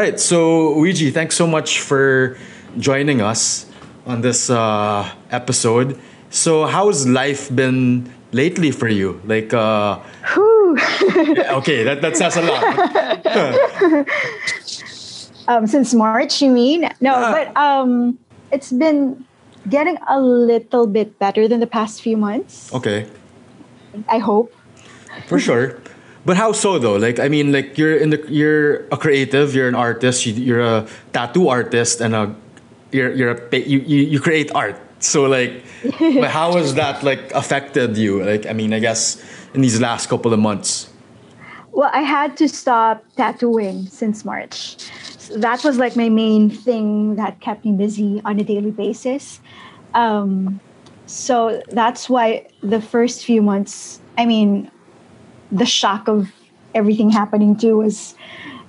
All right. So, Ouija, thanks so much for joining us on this uh, episode. So, how's life been lately for you? Like, uh, Whew. okay, that, that says a lot. um, since March, you mean? No, but um, it's been getting a little bit better than the past few months. okay, I hope. for sure. But how so though? Like, I mean, like you're in the you're a creative, you're an artist, you, you're a tattoo artist, and a you're you're a you, you you create art. So like, but how has that like affected you? Like, I mean, I guess in these last couple of months. Well, I had to stop tattooing since March. So that was like my main thing that kept me busy on a daily basis. Um, so that's why the first few months, I mean, the shock of everything happening too was,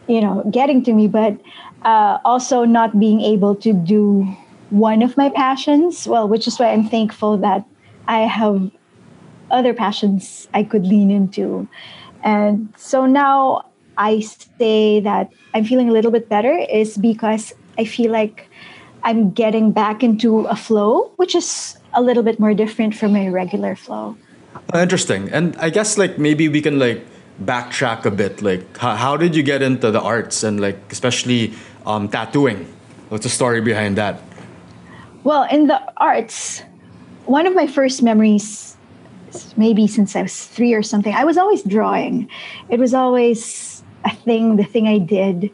you know, getting to me, but uh, also not being able to do one of my passions. Well, which is why I'm thankful that I have other passions I could lean into. And so now I say that I'm feeling a little bit better is because I feel like I'm getting back into a flow, which is a little bit more different from my regular flow. Interesting. And I guess like maybe we can like backtrack a bit. Like how, how did you get into the arts and like especially um, tattooing? What's the story behind that? Well, in the arts, one of my first memories, maybe since I was three or something, I was always drawing. It was always a thing, the thing I did.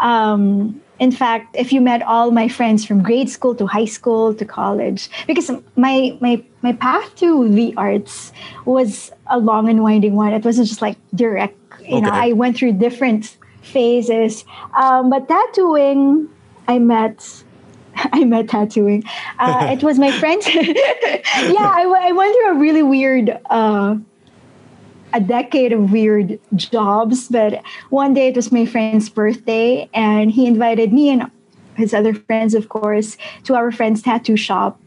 Um, in fact, if you met all my friends from grade school to high school to college, because my my my path to the arts was a long and winding one. It wasn't just like direct. You know, I went through different phases. Um, but tattooing, I met I met tattooing. Uh, it was my friend. yeah, I, I, went through a really weird, uh, a decade of weird jobs. But one day it was my friend's birthday, and he invited me and his other friends, of course, to our friend's tattoo shop.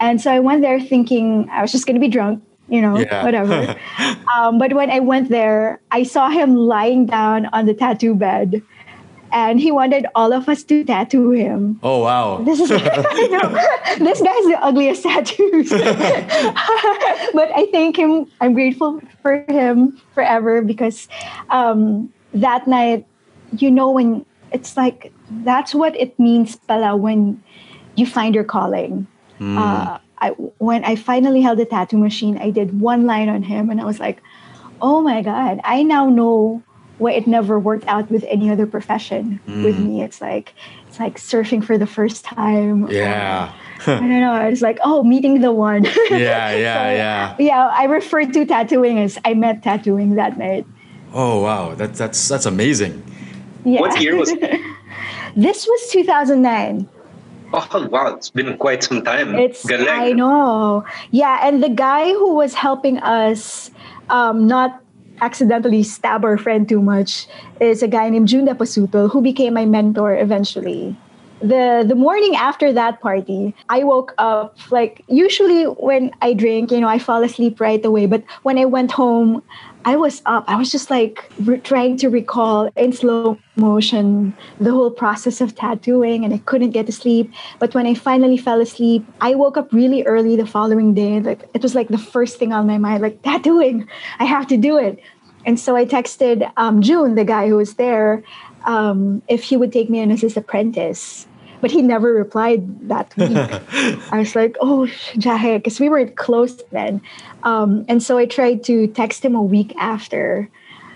And so I went there thinking I was just going to be drunk, you know, Yeah. whatever. um, but when I went there, I saw him lying down on the tattoo bed. And he wanted all of us to tattoo him. Oh wow. This is know, this guy's the ugliest tattoos. but I thank him. I'm grateful for him forever because um, that night, you know, when it's like that's what it means, pala, when you find your calling. Uh, I, when I finally held the tattoo machine, I did one line on him, and I was like, "Oh my god! I now know why it never worked out with any other profession. With me, it's like it's like surfing for the first time. Yeah. I don't know. It's like oh, meeting the one. Yeah, yeah, So, yeah. Yeah, I refer to tattooing as I met tattooing that night. Oh wow. That, that's that's amazing. Yeah. What year was this was 2009. Oh wow, it's been quite some time. It's Galing. I know. Yeah, and the guy who was helping us um, not accidentally stab our friend too much is a guy named June Dapasuto who became my mentor eventually. The the morning after that party, I woke up like usually when I drink, you know, I fall asleep right away, but when I went home, I was up. I was just like re- trying to recall in slow motion the whole process of tattooing, and I couldn't get to sleep. But when I finally fell asleep, I woke up really early the following day. Like it was like the first thing on my mind, like tattooing. I have to do it. And so I texted um, June, the guy who was there, um, if he would take me in as his apprentice. But he never replied that week. I was like, oh, jahe, because we were close then. Um, and so I tried to text him a week after.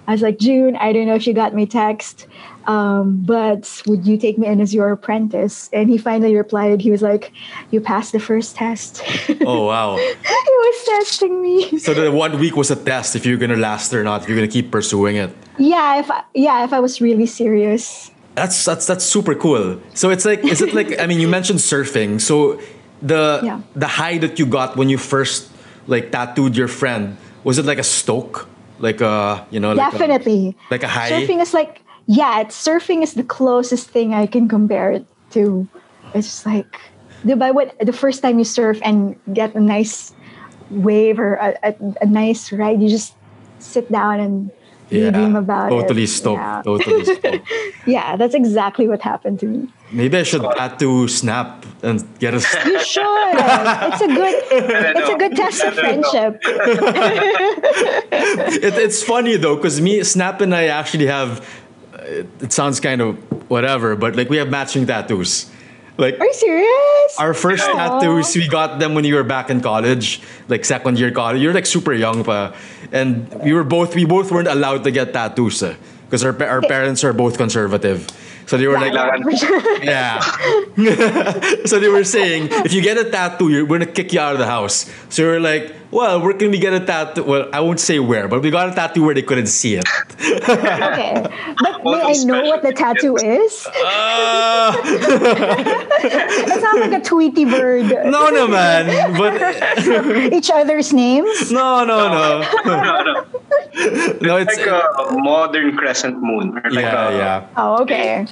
I was like, June, I don't know if you got my text, um, but would you take me in as your apprentice? And he finally replied, he was like, you passed the first test. Oh wow. He was testing me. So the one week was a test if you're gonna last or not, if you're gonna keep pursuing it. Yeah, if I, yeah, if I was really serious. That's that's that's super cool. So it's like is it like I mean you mentioned surfing. So the Yeah. the high that you got when you first like tattooed your friend, was it like a stoke? Like a you know like a- Definitely. like a high? Surfing is like yeah, it's, surfing is the closest thing I can compare it to. It's just like the by what the first time you surf and get a nice wave or a, a, a nice ride, you just sit down and daydream about totally it. stoked. Yeah. Totally stoked. yeah, that's exactly what happened to me. Maybe I should tattoo Snap and get a. You should. it's a good. It's a good test of I don't know. friendship. it, it's funny though, because me, Snap, and I actually have. It, it sounds kind of whatever, but like we have matching tattoos. Like Are you serious? our first Aw. tattoos, we got them when you were back in college, like second year college. You're like super young, pa, and we were both we both weren't allowed to get tattoos, eh. because our our parents are both conservative. So they were like, Yeah, for sure. yeah. so they were saying, if you get a tattoo, you're, we're gonna kick you out of the house. So we were like, well, we're going to get a tattoo? Well, I won't say where, but we got a tattoo where they couldn't see it. Okay, but may I know what the tattoo is? Uh, It sounds like a Tweety bird. no, no, man. But Each other's names. no, no, no, no, no. no. It's Like a modern crescent moon. Or like yeah, a, yeah. Oh, okay.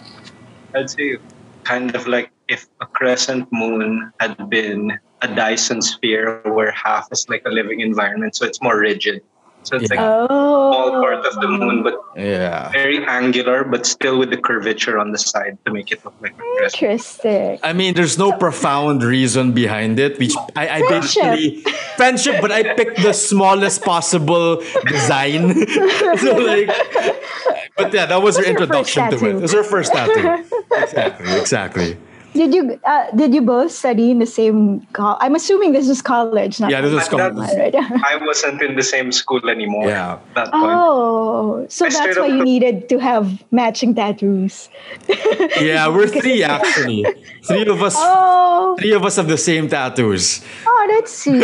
I'd say kind of like if a crescent moon had been a Dyson sphere where half is like a living environment, so it's more rigid. So it's like Yeah. a Oh. small part of the moon, but Yeah. very angular, but still with the curvature on the side to make it look like a crescent. Interesting. I mean, there's no profound reason behind it. Which I, I Friendship. basically friendship, but I picked the smallest possible design. so like, but yeah, that was her What's your introduction to it. It was her first tattoo. exactly, exactly. Did you uh, did you both study in the same? Co- I'm assuming this is college, not Yeah, this is But college. Right. I wasn't in the same school anymore. Yeah. That point. Oh, so I that's why you needed to have matching tattoos. Yeah, we're three actually. Three of us. Oh. Three of us have the same tattoos. oh, that's sweet.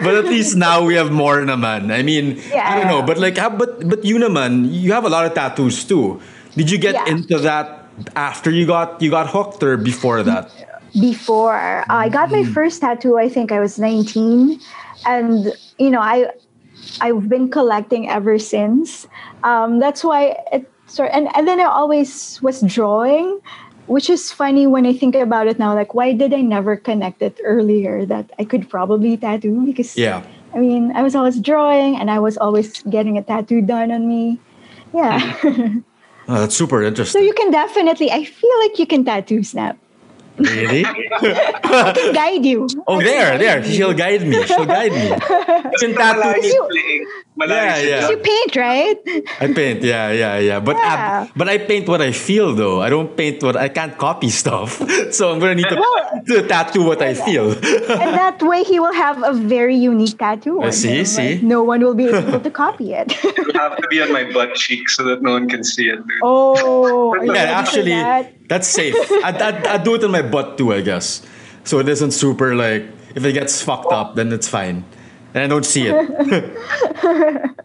but at least now we have more naman. I mean, I don't know, but like, but but you naman, you have a lot of tattoos too. Did you get Yeah. into that after you got you got hooked or before that? Before I got my first tattoo, I think I was 19, and you know, I I've been collecting ever since. Um, that's why it sort and and then I always was drawing, which is funny when I think about it now. Like, why did I never connect it earlier that I could probably tattoo? Because Yeah. I mean, I was always drawing and I was always getting a tattoo done on me. Yeah. Oh, that's super interesting. so you can definitely, I feel like you can tattoo Snap. Really? I can guide you. Oh, there, there. She'll guide me. She'll guide me. You can tattoo Malayo me. yung playing. Malayo Yeah, yeah. You paint, right? I paint, yeah, yeah, yeah. But Yeah. ab- but I paint what I feel though. I don't paint what I can't copy stuff. So I'm gonna need to, Well- to tattoo what I feel. and that way he will have a very unique tattoo. Uh, on see, him, see? right? No one will be able to copy it. It'll have to be on my butt cheek so that no one can see it. Dude. oh, are you ready yeah, actually, that? That's safe. I'd, I'd, I'd do it in my butt too, I guess. So it isn't super like if it gets fucked up, then it's fine, and I don't see it.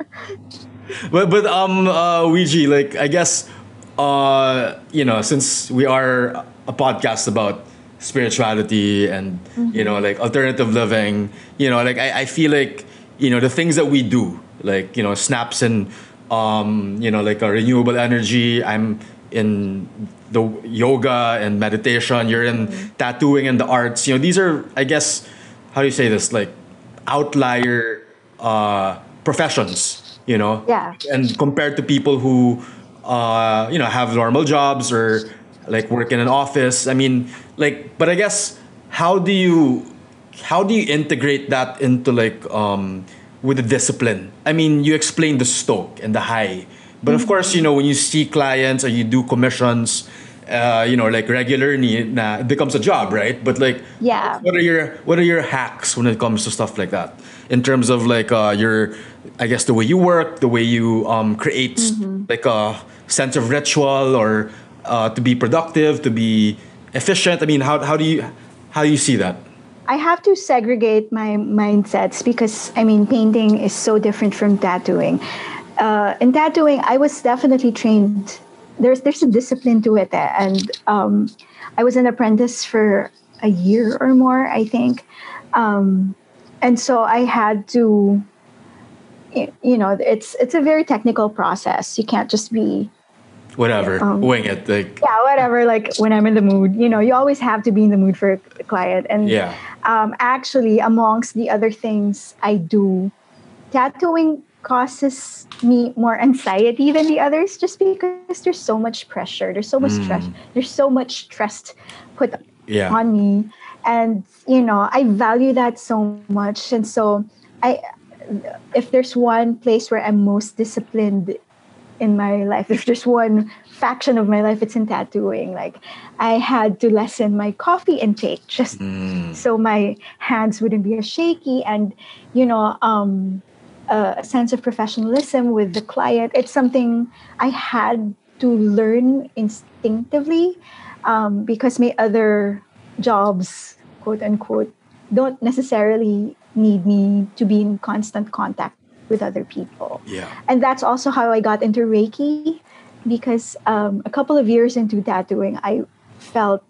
but but um uh Ouija, like I guess uh you know since we are a podcast about spirituality and you know like alternative living, you know like I, I feel like you know the things that we do like you know snaps and um you know like a renewable energy. I'm in the yoga and meditation. You're in tattooing and the arts. You know these are I guess how do you say this like outlier uh, professions you know Yeah. and compared to people who uh, you know have normal jobs or like work in an office i mean like but i guess how do you how do you integrate that into like um, with the discipline i mean you explained the stoke and the high but of course you know when you see clients or you do commissions uh, you know like regularly na, it becomes a job right? But like Yeah. what are your what are your hacks when it comes to stuff like that? In terms of like uh, your i guess the way you work the way you um, create like a sense of ritual or uh, to be productive to be efficient. I mean how, how do you how do you see that? I have to segregate my mindsets because I mean painting is so different from tattooing. Uh, in tattooing, I was definitely trained. There's there's a discipline to it, and um, I was an apprentice for a year or more, I think, um, and so I had to. You know, it's it's a very technical process. You can't just be whatever Um, wing it like yeah, whatever. Like when I'm in the mood, you know, you always have to be in the mood for a client. And Yeah. um, actually, amongst the other things I do, tattooing causes me more anxiety than the others just because there's so much pressure. There's so much stress. There's so much trust put Yeah. on me. And you know, I value that so much. And so I if there's one place where I'm most disciplined in my life, if there's one faction of my life, it's in tattooing. Like I had to lessen my coffee intake just so my hands wouldn't be as shaky and you know um a sense of professionalism with the client it's something i had to learn instinctively um, because my other jobs quote unquote don't necessarily need me to be in constant contact with other people Yeah. and that's also how I got into Reiki because um, a couple of years into tattooing, I felt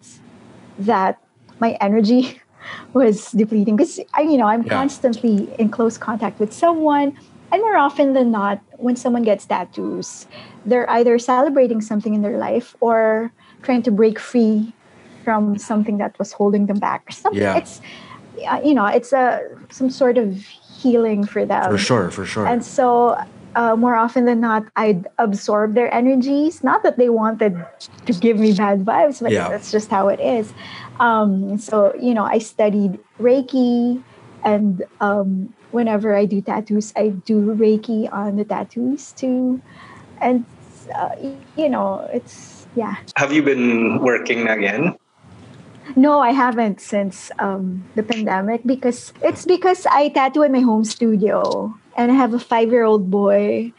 that my energy was depleting because I, you know, I'm Yeah. constantly in close contact with someone, and more often than not, when someone gets tattoos, they're either celebrating something in their life or trying to break free from something that was holding them back. Something Yeah. it's, uh, you know, it's a some sort of healing for them. For sure, for sure. And so, uh, more often than not, I'd absorb their energies. Not that they wanted to give me bad vibes, but Yeah. that's just how it is. Um, so, you know, I studied Reiki, and um, whenever I do tattoos, I do Reiki on the tattoos too. And, uh, you know, it's, yeah. Have you been working again? No, I haven't since um, the pandemic because it's because I tattoo in my home studio and I have a five year old boy.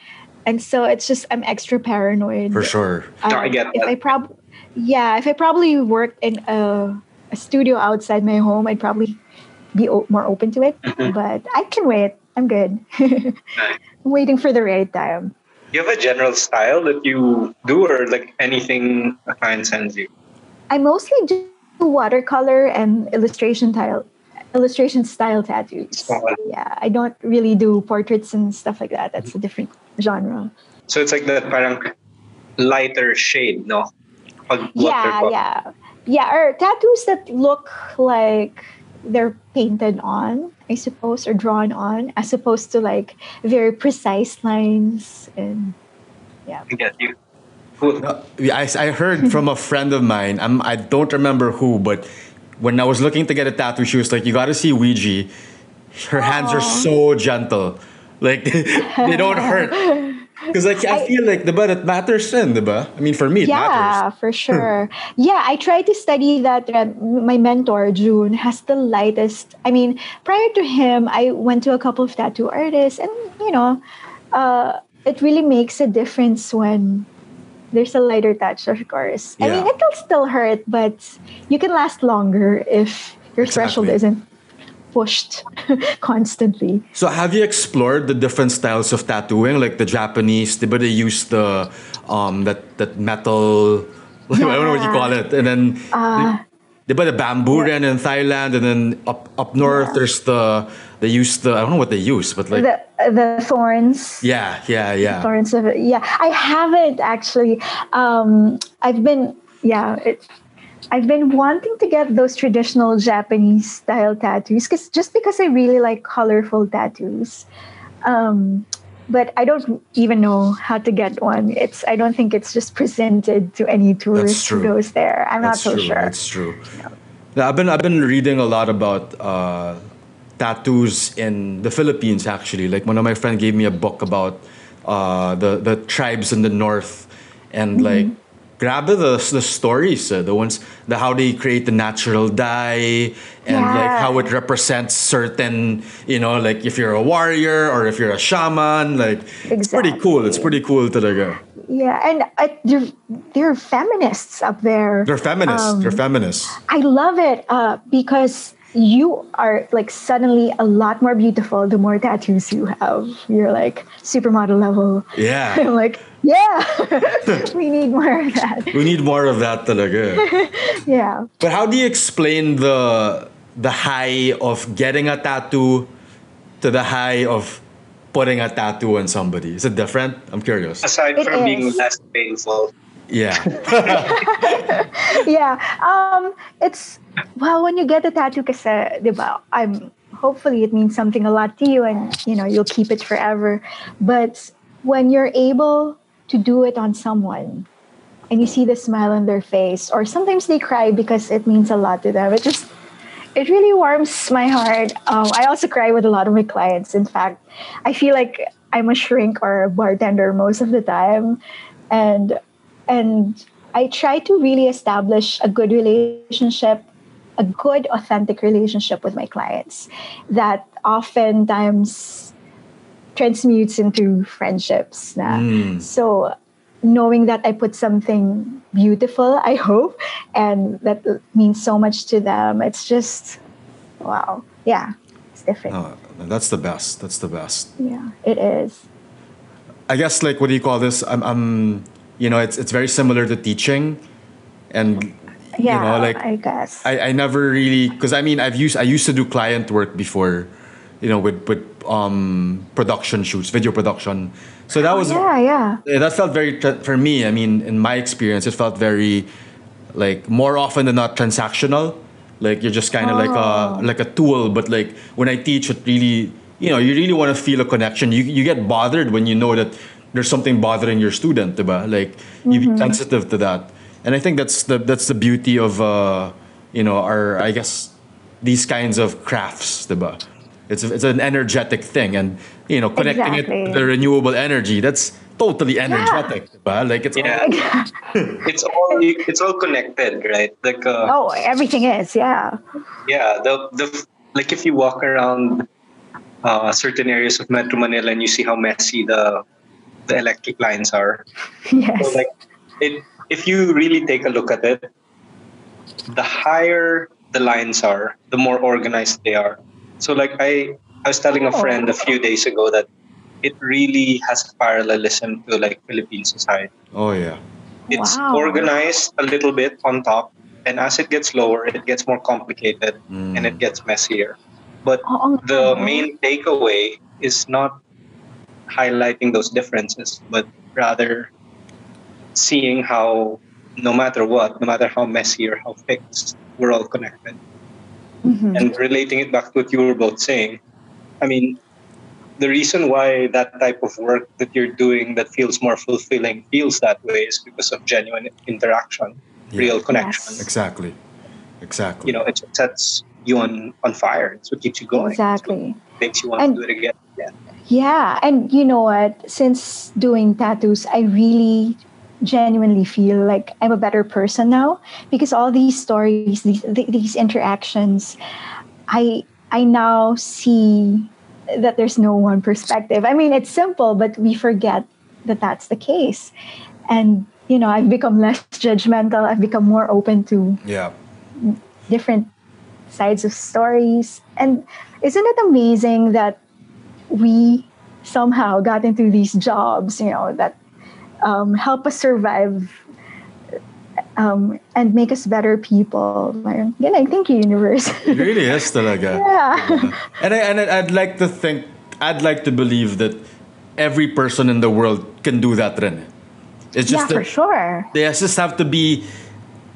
And so it's just, I'm extra paranoid. for sure. No, I get if that. I prob, yeah, if I probably worked in a, a studio outside my home, I'd probably be o- more open to it. Mm-hmm. But I can wait. I'm good. I'm waiting for the right time. Do you have a general style that you do, or like anything a client sends you? I mostly do watercolor and illustration style illustration style tattoos. Oh. Yeah, I don't really do portraits and stuff like that. That's a different genre. So it's like that parang lighter shade, no? Pag Yeah, watercolor. yeah. Yeah, or tattoos that look like they're painted on, I suppose, or drawn on, as opposed to like very precise lines and yeah. I get you. Cool. Uh, yeah, I, I heard from a friend of mine. I'm, I don't remember who, but when I was looking to get a tattoo, she was like, "You got to see Ouija. Her hands are so gentle, like they don't hurt." Because like I, feel like the but it matters then, diba? I mean, for me, it yeah, matters. for sure. yeah, I tried to study that. Uh, my mentor, June, has the lightest. I mean, prior to him, I went to a couple of tattoo artists, and you know, uh, it really makes a difference when there's a lighter touch, of course. I mean, it'll still hurt, but you can last longer if your threshold isn't pushed constantly. So have you explored the different styles of tattooing, like the Japanese? But they use the um that that metal. I don't know what you call it, and then. Uh, They buy the bamboo ren in Thailand, and then up up north there's the they use the I don't know what they use, but like the the thorns. yeah, yeah, yeah. Thorns of it. Yeah, I haven't actually. Um, I've been yeah. It, I've been wanting to get those traditional Japanese style tattoos because just because I really like colorful tattoos. Um, but I don't even know how to get one. It's I don't think it's just presented to any tourist who goes there. I'm That's not so true. sure. That's true. Yeah, I've been I've been reading a lot about uh, tattoos in the Philippines. Actually, like one of my friends gave me a book about uh, the the tribes in the north, and Mm-hmm. like grab the the stories, uh, the ones the how they create the natural dye, and like how it represents certain you know like if you're a warrior or if you're a shaman, like it's pretty cool. It's pretty cool talaga. Yeah, and uh, they're, they're feminists up there. They're feminists. Um, They're feminists. I love it uh, because you are like suddenly a lot more beautiful the more tattoos you have. You're like supermodel level. Yeah. I'm like, yeah, we need more of that. We need more of that talaga. Yeah. But how do you explain the the high of getting a tattoo to the high of putting a tattoo on somebody? Is it different? I'm curious. Aside It from being less painful, Yeah. Yeah. Um, it's, well, when you get a tattoo kasi, di ba, I'm hopefully it means something a lot to you and you know you'll keep it forever but when you're able to do it on someone and you see the smile on their face or sometimes they cry because it means a lot to them it just it really warms my heart um, i also cry with a lot of my clients in fact i feel like i'm a shrink or a bartender most of the time and and i try to really establish a good relationship a good authentic relationship with my clients that oftentimes transmutes into friendships na. so knowing that i put something beautiful i hope and that means so much to them it's just wow yeah it's different Uh, that's the best. That's the best. yeah it is I guess like what do you call this? I'm, I'm you know, it's it's very similar to teaching, and yeah you know, like i guess I, I never really because I mean I've used I used to do client work before, you know, with with um production shoots, video production. So that was yeah yeah yeah, that felt very for me. I mean, in my experience, it felt very like more often than not transactional. Like you're just kind of like Oh. a like a tool, but like when I teach, it really you know you really want to feel a connection. You you get bothered when you know that there's something bothering your student, diba? Like you be sensitive to that, and I think that's the that's the beauty of uh, you know our I guess these kinds of crafts, diba? It's it's an energetic thing, and you know connecting it Exactly. to the renewable energy. That's totally energetic, diba? Like it's Yeah. it's all it's all connected, right? Like uh, oh everything is yeah yeah, the the like if you walk around uh, certain areas of Metro Manila and you see how messy the the electric lines are. yes So like it if you really take a look at it, the higher the lines are, the more organized they are. So like I I was telling a oh. friend a few days ago that it really has parallelism to like Philippine society. oh yeah. It's Wow. organized a little bit on top, and as it gets lower, it gets more complicated and it mm. gets messier. But oh, oh Oo nga, the main takeaway is not highlighting those differences, but rather seeing how no matter what, no matter how messy or how fixed, we're all connected. Mhm. And relating it back to what you were both saying, I mean, the reason why that type of work that you're doing that feels more fulfilling feels that way is because of genuine interaction, real connection. Yes. Exactly. Exactly. You know, it sets you on, on fire. It's what keeps you going. Exactly what makes you want And- to do it again. Yeah. And you know what? Since doing tattoos, I really genuinely feel like I'm a better person now because all these stories, these these interactions, I I now see that there's no one perspective. I mean, it's simple, but we forget that that's the case. And you know, I've become less judgmental. I've become more open to yeah. different sides of stories. And isn't it amazing that we somehow got into these jobs, you know, that um, help us survive um, and make us better people? Parang, Galing, thank you, universe. It really is talaga. yeah. And I and I'd like to think I'd like to believe that every person in the world can do that rin. It's yeah, just for sure. they just have to be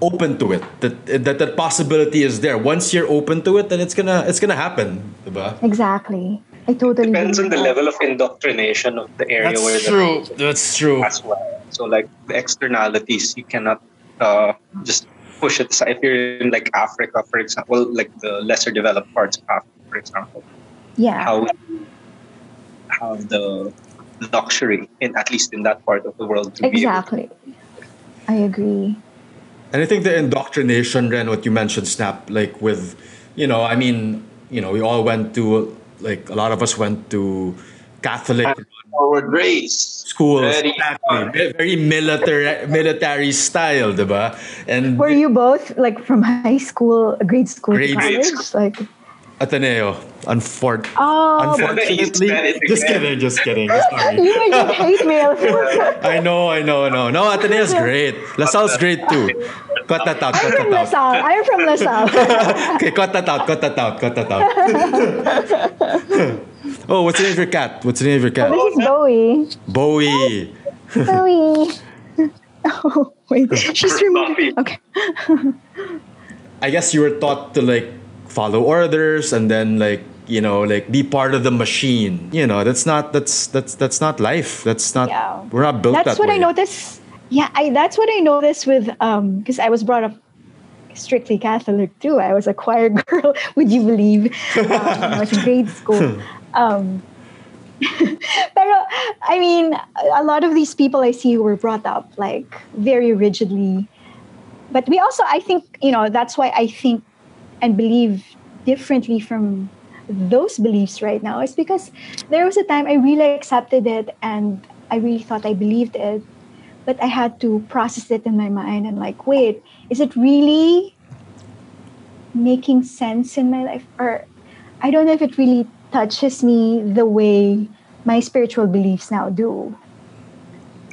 open to it. That that that possibility is there. Once you're open to it, then it's gonna it's gonna happen. Diba? Exactly. I totally Depends on the that. level of indoctrination of the area where That's the true. That's true. as well. So like the externalities, you cannot uh, just push it aside. If you're in like Africa, for example, like the lesser developed parts of Africa, for example, Yeah. how we have the luxury in at least in that part of the world to be able exactly. I agree. And I think the indoctrination, Ren, what you mentioned, Snap, like with, you know, I mean, you know, we all went to, like, a lot of us went to Catholic to forward race. schools. Very exactly. Very military, military style, diba? And Were you both like from high school, grade school, Grade college? school. Like, Ateneo, unfor- oh, unfortunately. Just kidding, just kidding. Sorry. you were just hate mail. I know, I know, I know. No, Ateneo's great. LaSalle's great too. Cut that out, cut I'm from that out. LaSalle. I'm from LaSalle. Okay, cut that out, cut that out, cut that out. oh, what's the name of your cat? What's the name of your cat? Oh, this is Bowie. Bowie. Bowie. Oh, wait. She's removing. Okay. I guess you were taught to like follow orders and then like you know, like be part of the machine. You know, that's not that's that's that's not life. That's not Yeah. we're not built that. that's that what way. I noticed. Yeah, I that's what I noticed with um because I was brought up strictly Catholic too. I was a choir girl. Would you believe? Um, when I was in grade school. Um, pero I mean, a lot of these people I see who were brought up like very rigidly. But we also, I think, you know, that's why I think and believe differently from those beliefs right now is because there was a time I really accepted it and I really thought I believed it, but I had to process it in my mind and like, wait, is it really making sense in my life? Or I don't know if it really touches me the way my spiritual beliefs now do.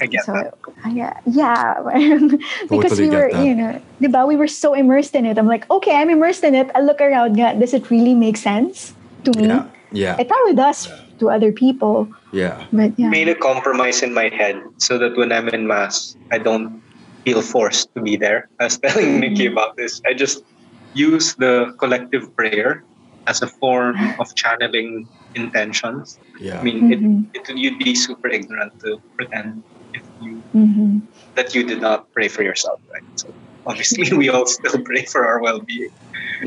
I get So that. yeah, yeah, because Totally we were, you know, diba, we were so immersed in it. I'm like, okay, I'm immersed in it. I look around. nga, Does it really make sense to me? Yeah. Yeah. It probably does to other people, Yeah. but yeah, made a compromise in my head so that when I'm in mass, I don't feel forced to be there. I was telling Nikki about this. I just use the collective prayer as a form of channeling intentions. Yeah. I mean, Mhm. it, it, you'd be super ignorant to pretend if you hmm that you did not pray for yourself, right? So obviously, we all still pray for our well-being.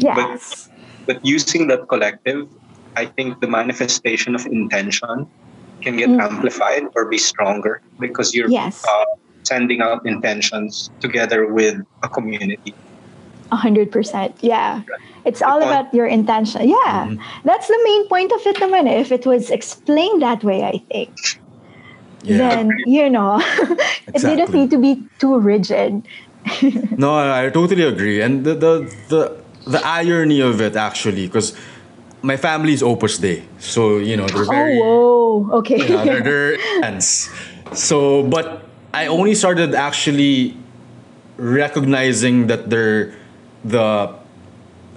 yes, But using that collective, I think the manifestation of intention can get Mm. amplified or be stronger because you're Yes. uh, sending out intentions together with a community. a hundred percent. Yeah, it's all about your intention. Yeah, Mhm. that's the main point of it, naman. eh. If it was explained that way, I think. Yeah. Then you know, it didn't need to be too rigid. No, I totally agree. And the the the, the irony of it actually, because my family is Opus Dei so you know they're very oh, whoa, okay. yeah, they're, they're ants. So, but I only started actually recognizing that they're the,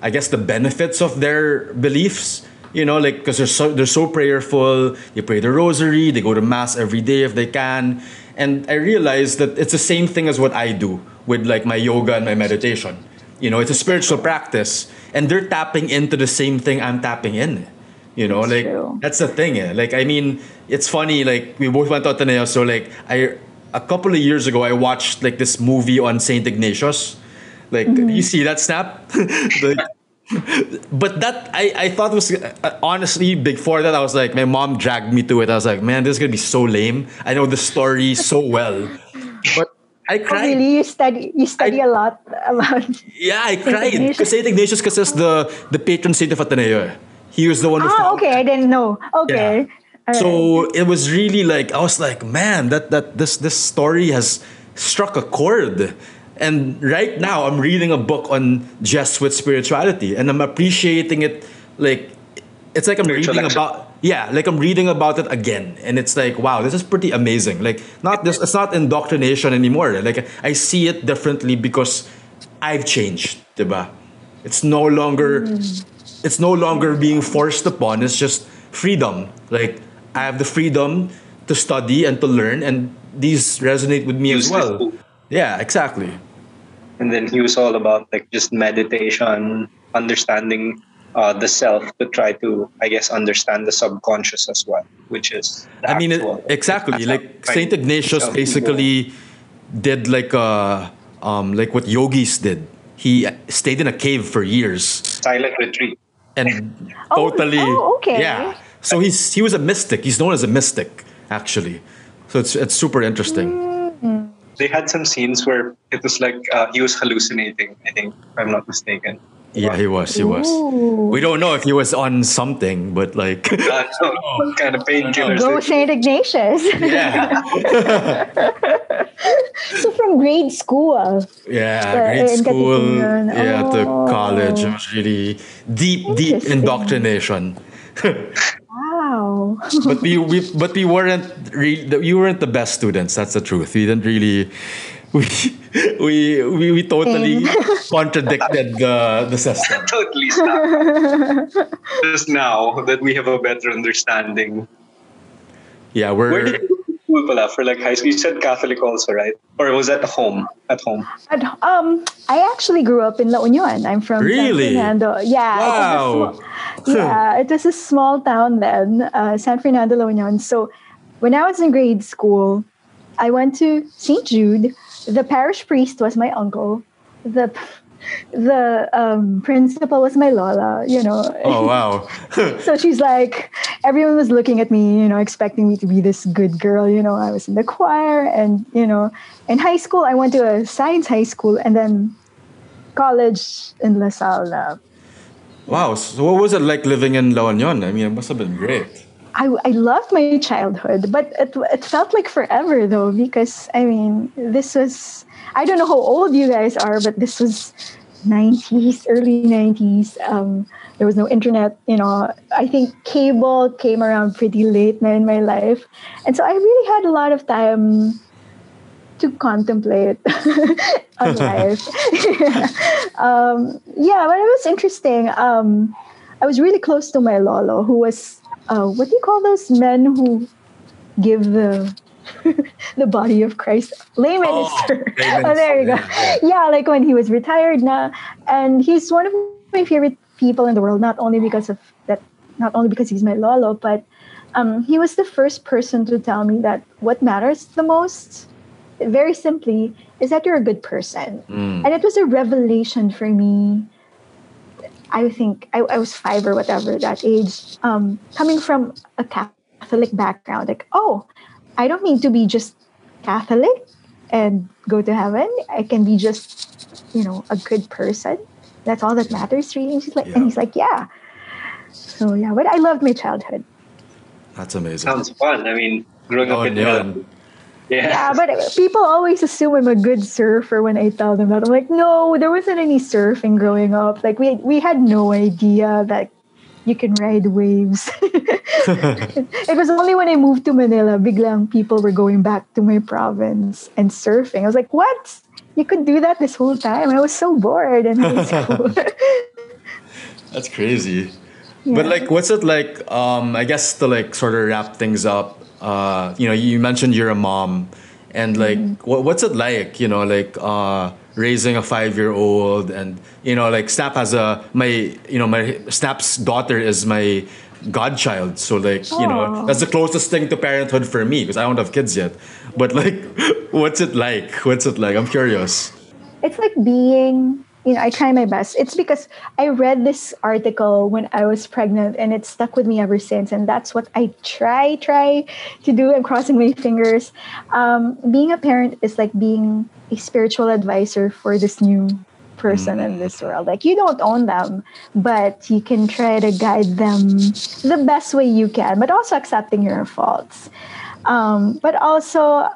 I guess the benefits of their beliefs. You know, like because they're so they're so prayerful. They pray the rosary. They go to mass every day if they can. And I realized that it's the same thing as what I do with like my yoga and my meditation. You know, it's a spiritual practice, and they're tapping into the same thing I'm tapping in. You know, That's like true. that's the thing. Eh. Like I mean, it's funny. Like we both went to Ateneo, so like I a couple of years ago I watched like this movie on Saint Ignatius. Like you see that snap. but that I, I thought was uh, honestly before that I was like my mom dragged me to it. I was like, man, this is gonna be so lame. I know the story so well, but I cried Oh, really? You study you study I- a lot about Yeah, I cried because Saint Ignatius because is the the patron saint of Ateneo. eh. He was the one who found okay, I didn't know. Okay. Right. So it was really like I was like, man, that that this this story has struck a chord. And right now I'm reading a book on Jesuit spirituality and I'm appreciating it like it's like I'm Spiritual reading action. about yeah, like I'm reading about it again. And it's like, wow, this is pretty amazing. Like not this it's not indoctrination anymore. Like I see it differently because I've changed, diba? It's no longer mm. it's no longer being forced upon. It's just freedom. Like I have the freedom to study and to learn, and these resonate with me Use as well. tool. Yeah, exactly. And then he was all about like just meditation, understanding uh, the self to try to, I guess, understand the subconscious as well, which is. I mean, it, exactly. that's Like Saint Ignatius Some basically did like a um, like what yogis did. He stayed in a cave for years silent retreat. and Oh, totally. oh, okay. Yeah. So he's he was a mystic. He's known as a mystic, actually. So it's it's super interesting. They had some scenes where it was like uh, he was hallucinating. I think, if I'm not mistaken. Yeah, he was. He was. Ooh. We don't know if he was on something, but like, Uh, so what kind of painkillers? Go Saint Ignatius. yeah, so from grade school. yeah, Uh, grade in school, Katipunan. yeah, to Oh. college. It was really deep, deep indoctrination. Wow. but we, we, but we weren't re- we weren't the best students. That's the truth. We didn't really. We we we, we totally contradicted the the system. totally stop. Just now that we have a better understanding. Yeah, we're did you go school pala for like high school? You said Catholic also, right? Or was that home? At home? At, um, I actually grew up in La Union. I'm from San Fernando. Yeah. it's a Wow. small- yeah, it was a small town then, uh, San Fernando La Union. So when I was in grade school, I went to St. Jude. The parish priest was my uncle. The the um, principal was my Lola, you know. Oh wow. so she's like, everyone was looking at me, you know, expecting me to be this good girl. You know, I was in the choir, and you know, in high school, I went to a science high school, and then college in La Salle. Wow. So what was it like living in La Union? I mean, it must have been great. I, I loved my childhood, but it, it felt like forever though, because I mean, this was, I don't know how old you guys are, but this was 90s, early 90s. Um, there was no internet, you know. I think cable came around pretty late in my life. And so I really had a lot of time to contemplate on life. um, yeah, but it was interesting. Um, I was really close to my lolo, who was uh, what do you call those men who give the the body of Christ lay minister? lay Oh, there you go. Yeah, like when he was retired now, and he's one of my favorite people in the world. Not only because of that, not only because he's my lolo, but um, he was the first person to tell me that what matters the most, very simply, is that you're a good person. Mm. And it was a revelation for me. I think I, I was five or whatever that age, um, coming from a Catholic background. Like, oh, I don't need to be just Catholic and go to heaven. I can be just, you know, a good person. That's all that matters, really. And she's like, Yeah. and he's like, yeah. So yeah, but I loved my childhood. That's amazing. Sounds fun. I mean, growing La up oh, in Union. yeah. Yeah, but people always assume I'm a good surfer when I tell them that. I'm like, no, there wasn't any surfing growing up. Like we we had no idea that you can ride waves. it was only when I moved to Manila, biglang people were going back to my province and surfing. I was like, what? You could do that this whole time. I was so bored in high school. That's crazy. But like, what's it like? Um, I guess to like sort of wrap things up. Uh, you know, you mentioned you're a mom, and like, Mm-hmm. what, what's it like? You know, like uh, raising a five-year-old, and you know, like Snap has a my, you know, my Snap's daughter is my godchild. So like, you know, that's the closest thing to parenthood for me because I don't have kids yet. But like, what's it like? What's it like? I'm curious. it's like being you know i try my best. It's because i read this article when i was pregnant and it stuck with me ever since. And that's what i try try to do i'm crossing my fingers. Um, being a parent is like being a spiritual advisor for this new person in this world. Like you don't own them but you can try to guide them the best way you can but also accepting your faults. Um, but also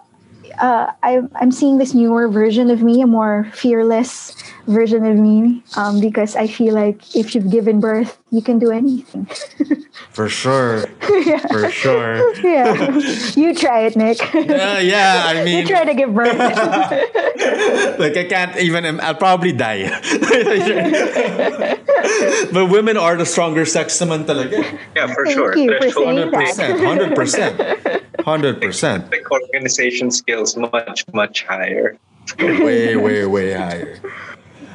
uh, I, I'm seeing this newer version of me, a more fearless version of me, um, because I feel like if you've given birth, you can do anything. For sure. For sure. yeah, you try it, Nick. Uh, yeah, I mean, you try to give birth. like I can't even. I'll probably die. but women are the stronger sex naman talaga. Yeah, for Thank sure. you for Threshold saying Hundred percent. Hundred percent. Hundred percent. like organization skills much much higher. Way, way, way higher.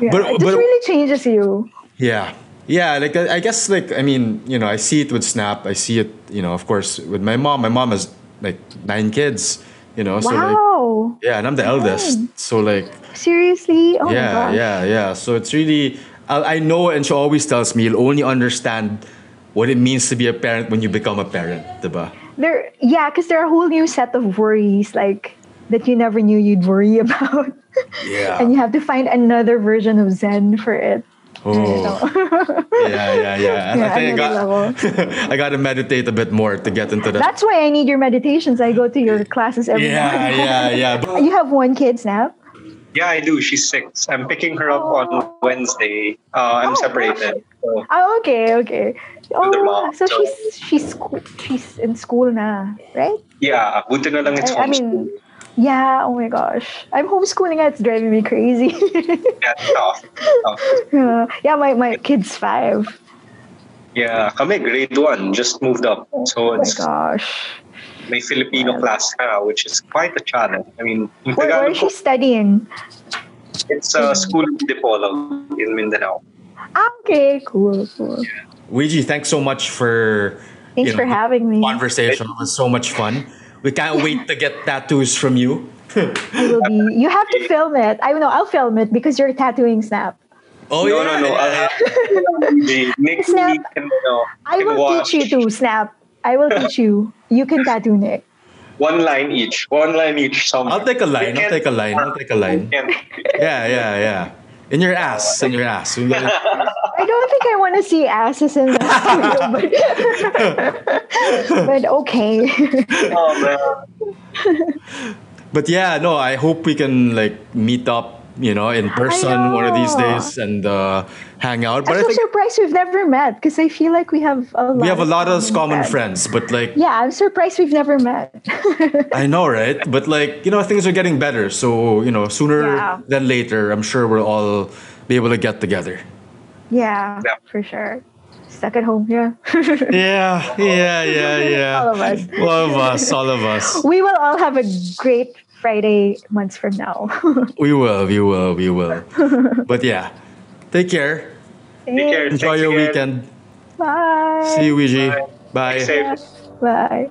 Yeah, But- it just but- really changes you. Yeah. Yeah, like I guess like I mean, you know, I see it with Snap. I see it, you know, of course, with my mom. My mom has like nine kids, you know, so like wow. yeah, and I'm the eldest. So like Seriously? Oh my yeah, yeah, yeah. So it's really, I, I know, and she always tells me, you'll only understand what it means to be a parent when you become a parent, diba? There, yeah, because there are a whole new set of worries like that you never knew you'd worry about. Yeah. and you have to find another version of Zen for it. Oh, yeah, yeah, yeah. Yeah, I think I another got, I got to meditate a bit more to get into that. That's why I need your meditations. I go to your classes every yeah, morning. yeah, yeah. But- You have one kid, Snap? Yeah, I do. She's six. I'm picking her up on Wednesday. Uh, I'm Oh, separated. So, Oh, okay, okay. Oh, mom, so so- she's she's she's in school now, right? yeah, buti na lang it's I, I mean, yeah. Oh my gosh, I'm homeschooling. It's driving me crazy. yeah, tough. tough. yeah, yeah, my my kid's five. Yeah, kami grade one, just moved up. So Oh my gosh. may Filipino class na, which is quite a challenge. I mean, yung Where, where Tagalog is ko, she studying? it's a school in Dipolog in Mindanao. Ah, okay, cool, cool. Ouija, thanks so much for Thanks you for having me. Conversation it was so much fun. We can't wait to get tattoos from you. I will be. You have to film it. I know. I'll film it because you're tattooing Snap. Oh no, yeah, no, no. I'll, Nick Snap. can, no, I will watch teach you to Snap. I will teach you. You can tattoo Nick. one line each. One line each. Somewhere. I'll take a line. I'll take a line. I'll take a line. Yeah, yeah, yeah. In your ass. In your ass. I don't think I want to see asses in the studio, but, but okay. Oh man. But yeah, no, I hope we can like meet up, you know, in person one of these days and uh, hang out. But I'm so surprised we've never met because I feel like we have a lot. we have a lot of common friends. friends, but like Yeah, I'm surprised we've never met. I know, right? But like, you know, things are getting better. So, you know, sooner Yeah. than later, I'm sure we'll all be able to get together. yeah, Yeah. for sure. Stuck at home, yeah. Yeah, yeah, yeah, yeah. All of us. All of us, all of us. we will all have a great Friday months from now. We will, we will, we will. But yeah, take care. Take care. Enjoy Thanks your again. weekend. Bye. See you, Ouija. Bye. Bye. Safe. Bye.